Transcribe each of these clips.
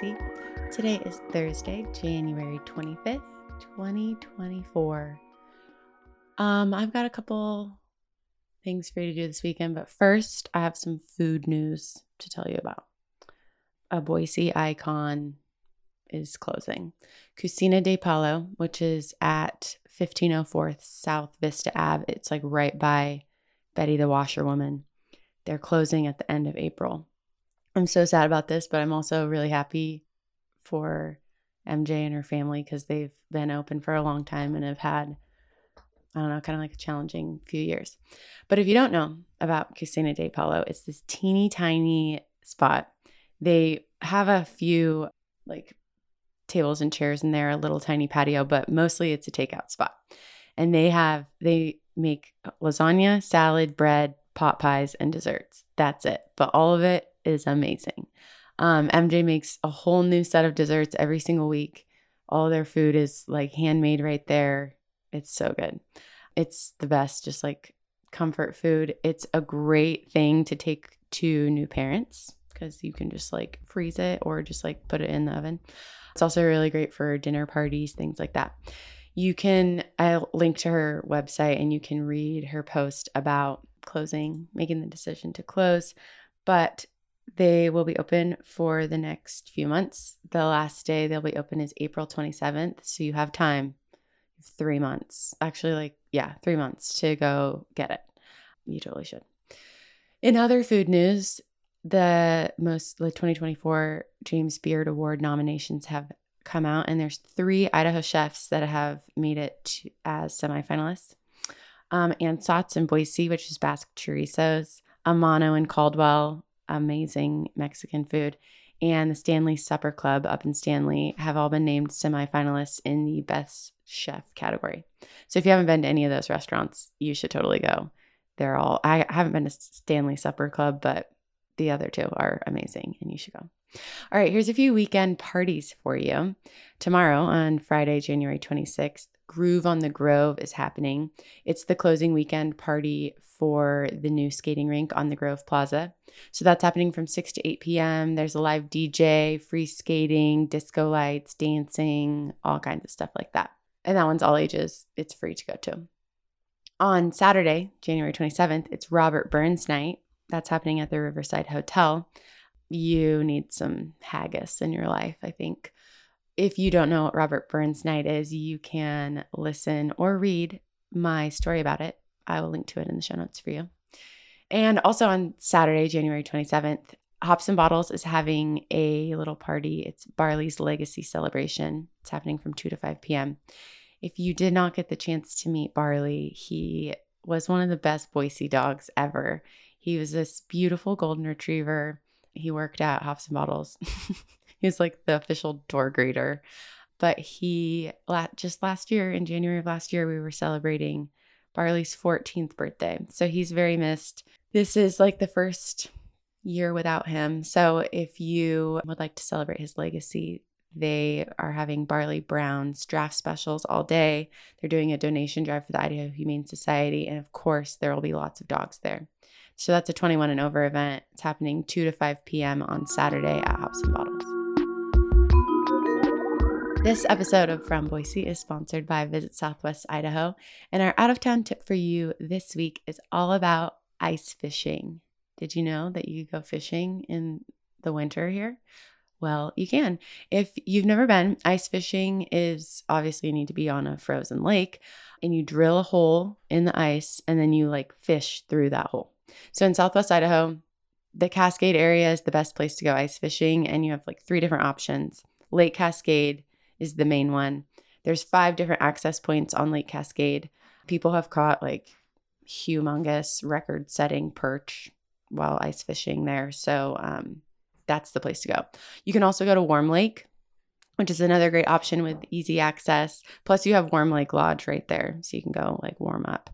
Boise. Today is Thursday, January 25th, 2024. Um, I've got a couple things for you to do this weekend, but first, I have some food news to tell you about. A Boise icon is closing. Cucina di Paolo, which is at 1504 South Vista Ave, it's like right by Betty the Washerwoman. They're closing at the end of April. I'm so sad about this, but I'm also really happy for MJ and her family because they've been open for a long time and have had, I don't know, kind of like a challenging few years. But if you don't know about Cucina di Paolo, it's this teeny tiny spot. They have a few like tables and chairs in there, a little tiny patio, but mostly it's a takeout spot. And they have, they make lasagna, salad, bread, pot pies, and desserts. That's it. But all of it is amazing. Um, MJ makes a whole new set of desserts every single week. All their food is like handmade right there. It's so good. It's the best, just like comfort food. It's a great thing to take to new parents because you can just like freeze it or just like put it in the oven. It's also really great for dinner parties, things like that. You can, I'll link to her website and you can read her post about closing, making the decision to close. But they will be open for the next few months. The last day they'll be open is April 27th. So you have time, three months. Actually, like, yeah, three months to go get it. You totally should. In other food news, the most, the 2024 James Beard Award nominations have come out, and there's three Idaho chefs that have made it to, as semifinalists. Um, Ansots in Boise, which is Basque chorizos, Amano in Caldwell, amazing Mexican food, and the Stanley Supper Club up in Stanley have all been named semifinalists in the Best Chef category. So if you haven't been to any of those restaurants, you should totally go. They're all, I haven't been to Stanley Supper Club, but the other two are amazing and you should go. All right, here's a few weekend parties for you. Tomorrow, on Friday, January 26th, Groove on the Grove is happening. It's the closing weekend party for the new skating rink on the Grove Plaza. So that's happening from 6 to 8 p.m. There's a live DJ, free skating, disco lights, dancing, all kinds of stuff like that. And that one's all ages. It's free to go to. On Saturday, January 27th, it's Robert Burns night. That's happening at the Riverside Hotel. You need some haggis in your life, I think. If you don't know what Robert Burns Night is, you can listen or read my story about it. I will link to it in the show notes for you. And also on Saturday, January 27th, Hops and Bottles is having a little party. It's Barley's Legacy Celebration. It's happening from 2 to 5 p.m. If you did not get the chance to meet Barley, he was one of the best Boise dogs ever. He was this beautiful golden retriever. He worked at Hops and Bottles. he was like the official door greeter. But he just last year, in January of last year, we were celebrating Barley's 14th birthday. So he's very missed. This is like the first year without him. So if you would like to celebrate his legacy, they are having Barley Brown's draft specials all day. They're doing a donation drive for the Idaho Humane Society. And of course, there will be lots of dogs there. So that's a 21 and over event. It's happening 2 to 5 p.m. on Saturday at Hops and Bottles. This episode of From Boise is sponsored by Visit Southwest Idaho. And our out of town tip for you this week is all about ice fishing. Did you know that you go fishing in the winter here? Well, you can. If you've never been, ice fishing is obviously you need to be on a frozen lake and you drill a hole in the ice and then you like fish through that hole. So in Southwest Idaho, the Cascade area is the best place to go ice fishing, and you have like three different options. Lake Cascade is the main one. There's five different access points on Lake Cascade. People have caught like humongous record setting perch while ice fishing there. So um, that's the place to go. You can also go to Warm Lake, which is another great option with easy access. Plus, you have Warm Lake Lodge right there. So you can go like warm up.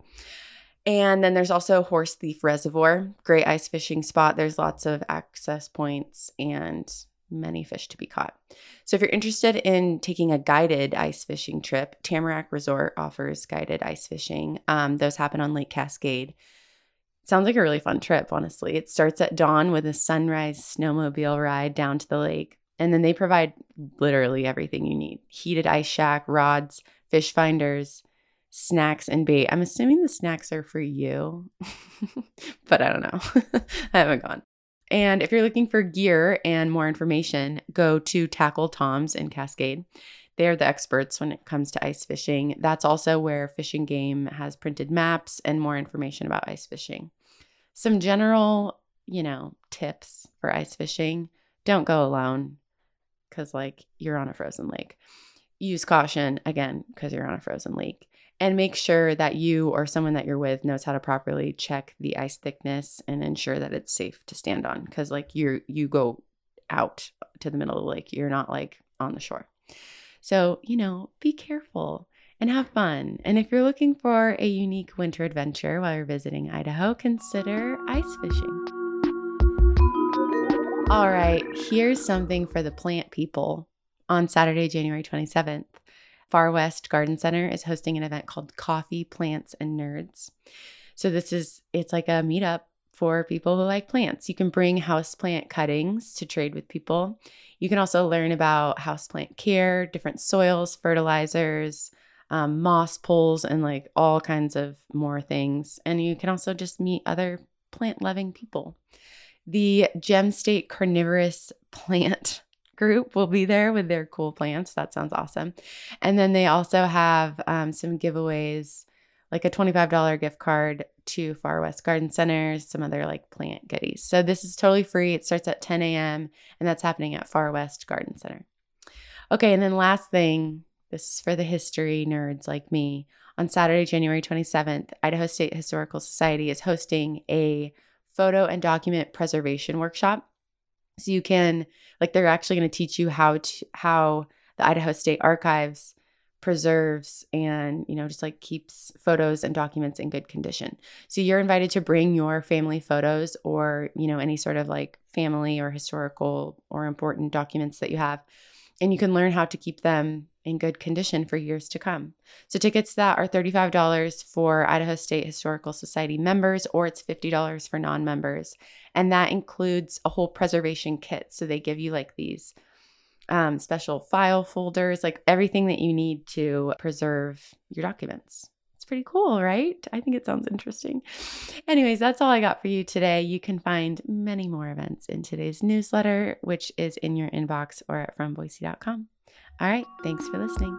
And then there's also Horse Thief Reservoir, great ice fishing spot. There's lots of access points and many fish to be caught. So if you're interested in taking a guided ice fishing trip, Tamarack Resort offers guided ice fishing. Um, those happen on Lake Cascade. Sounds like a really fun trip, honestly. It starts at dawn with a sunrise snowmobile ride down to the lake. And then they provide literally everything you need heated ice shack, rods, fish finders, snacks, and bait. I'm assuming the snacks are for you, but I don't know. I haven't gone. And if you're looking for gear and more information, go to Tackle Toms in Cascade. They're the experts when it comes to ice fishing. That's also where Fish and Game has printed maps and more information about ice fishing. Some general, you know, tips for ice fishing don't go alone because, like, you're on a frozen lake. Use caution again because you're on a frozen lake and make sure that you or someone that you're with knows how to properly check the ice thickness and ensure that it's safe to stand on because like you you go out to the middle of the lake you're not like on the shore. So you know be careful and have fun. And if you're looking for a unique winter adventure while you're visiting idaho consider ice fishing. All right here's something for the plant people on saturday january 27th Far West Garden Center is hosting an event called Coffee, Plants, and Nerds. So this is it's like a meetup for people who like plants. You can bring houseplant cuttings to trade with people. You can also learn about houseplant care, different soils, fertilizers, um, moss poles, and like all kinds of more things. And you can also just meet other plant loving people. The Gem State Carnivorous Plant group will be there with their cool plants. That sounds awesome. And then they also have um, some giveaways, like a $25 gift card to Far West Garden Centers, some other like plant goodies. So this is totally free. It starts at 10 a.m. and that's happening at Far West Garden Center. Okay, and then last thing, this is for the history nerds like me. On Saturday, January 27th, Idaho State Historical Society is hosting a photo and document preservation workshop. So you can like they're actually going to teach you how to how the Idaho State Archives preserves and you know just like keeps photos and documents in good condition. So you're invited to bring your family photos or you know any sort of like family or historical or important documents that you have and you can learn how to keep them in good condition for years to come. So tickets that are $35 for Idaho State Historical Society members or it's $50 for non-members. And that includes a whole preservation kit. So they give you like these um, special file folders, like everything that you need to preserve your documents pretty cool, right? I think it sounds interesting. Anyways, that's all I got for you today. You can find many more events in today's newsletter, which is in your inbox or at fromboise.com. All right, thanks for listening.